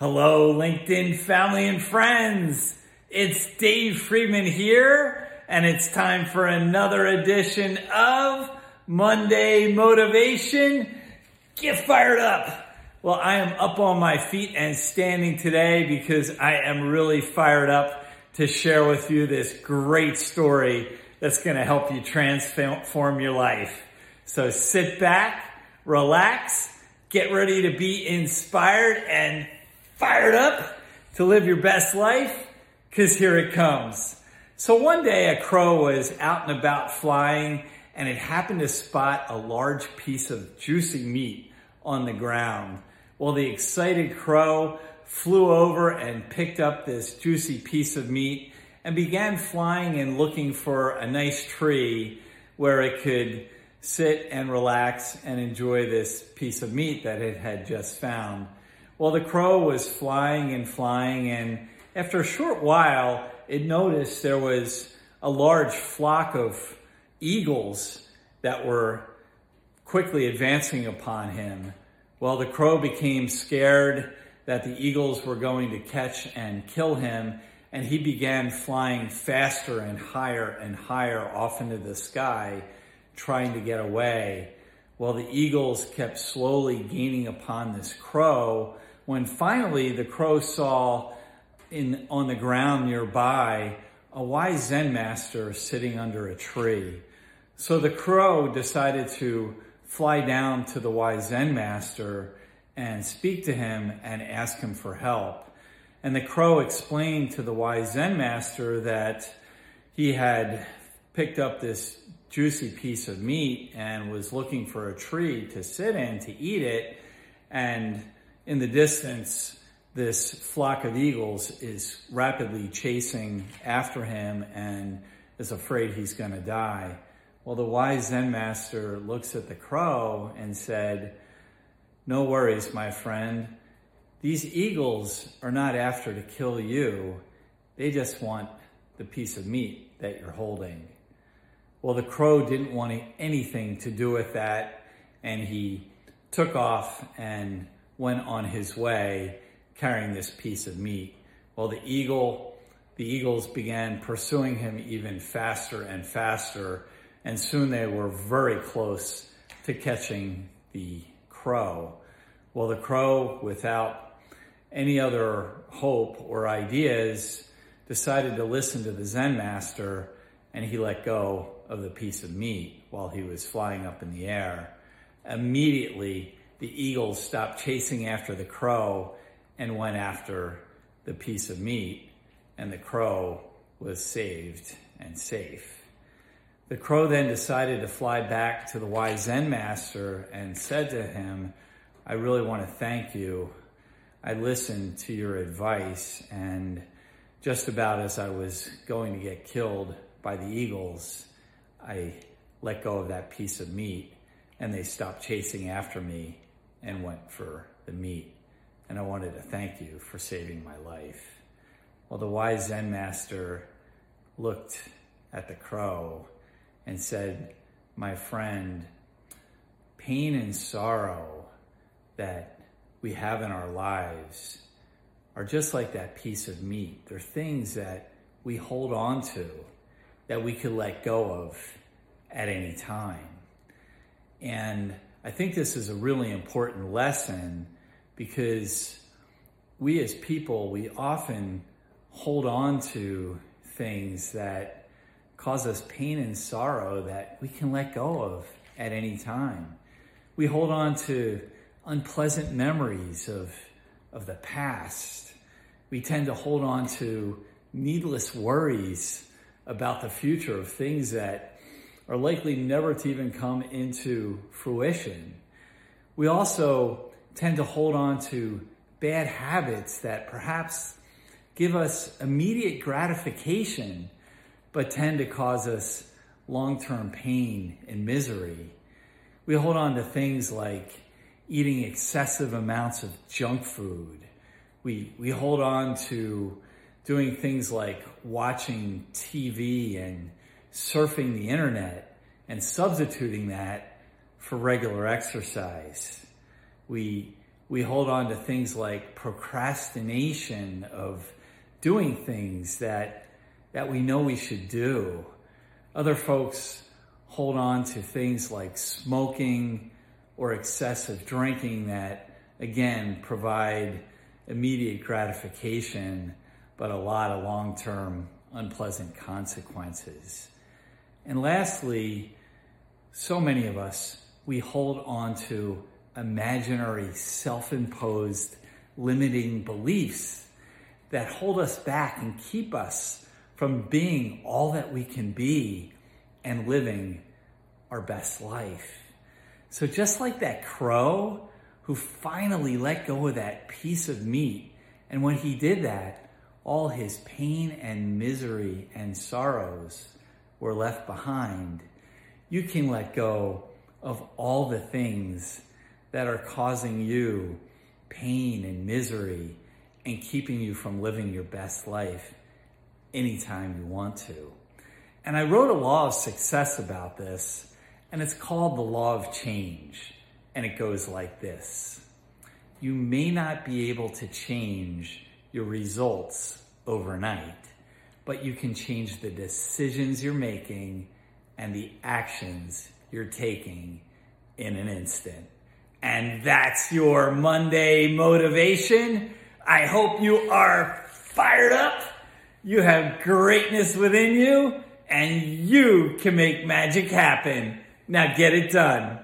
Hello, LinkedIn family and friends. It's Dave Freedman here, and it's time for another edition of Monday Motivation. Get fired up. Well, I am up on my feet and standing today because I am really fired up to share with you this great story that's going to help you transform your life. So sit back, relax, get ready to be inspired and fired up to live your best life? Because here it comes. So one day a crow was out and about flying and it happened to spot a large piece of juicy meat on the ground. Well, the excited crow flew over and picked up this juicy piece of meat and began flying and looking for a nice tree where it could sit and relax and enjoy this piece of meat that it had just found. Well, the crow was flying and flying, and after a short while, it noticed there was a large flock of eagles that were quickly advancing upon him. Well, the crow became scared that the eagles were going to catch and kill him, and he began flying faster and higher and higher off into the sky, trying to get away. Well, the eagles kept slowly gaining upon this crow when finally the crow saw in, on the ground nearby a wise Zen master sitting under a tree. So the crow decided to fly down to the wise Zen master and speak to him and ask him for help. And the crow explained to the wise Zen master that he had picked up this juicy piece of meat and was looking for a tree to sit in to eat it. And in the distance, this flock of eagles is rapidly chasing after him and is afraid he's going to die. Well, the wise Zen master looks at the crow and said, No worries, my friend. These eagles are not after to kill you. They just want the piece of meat that you're holding. Well, the crow didn't want anything to do with that, and he took off and went on his way carrying this piece of meat. Well, the eagle, the eagles began pursuing him even faster and faster, and soon they were very close to catching the crow. Well, the crow, without any other hope or ideas, decided to listen to the Zen master and he let go of the piece of meat while he was flying up in the air. Immediately, the eagles stopped chasing after the crow and went after the piece of meat, and the crow was saved and safe. The crow then decided to fly back to the wise Zen master and said to him, I really want to thank you. I listened to your advice, and just about as I was going to get killed by the eagles, I let go of that piece of meat and they stopped chasing after me and went for the meat. And I wanted to thank you for saving my life. Well, the wise Zen master looked at the crow and said, My friend, pain and sorrow that we have in our lives are just like that piece of meat. They're things that we hold on to that we could let go of at any time. And I think this is a really important lesson because we as people, we often hold on to things that cause us pain and sorrow that we can let go of at any time. We hold on to unpleasant memories of, of the past. We tend to hold on to needless worries about the future of things that are likely never to even come into fruition. We also tend to hold on to bad habits that perhaps give us immediate gratification, but tend to cause us long term pain and misery. We hold on to things like eating excessive amounts of junk food. We, we hold on to doing things like watching TV and surfing the internet and substituting that for regular exercise. We, We hold on to things like procrastination of doing things that, that we know we should do. Other folks hold on to things like smoking or excessive drinking that, again, provide immediate gratification, but a lot of long term unpleasant consequences. And lastly, so many of us, we hold on to imaginary, self imposed, limiting beliefs that hold us back and keep us from being all that we can be and living our best life. So, just like that crow who finally let go of that piece of meat, and when he did that, all his pain and misery and sorrows were left behind. You can let go of all the things that are causing you pain and misery and keeping you from living your best life anytime you want to. And I wrote a law of success about this, and it's called the law of change. And it goes like this You may not be able to change your results overnight, but you can change the decisions you're making and the actions you're taking in an instant. And that's your Monday motivation. I hope you are fired up. You have greatness within you and you can make magic happen. Now get it done.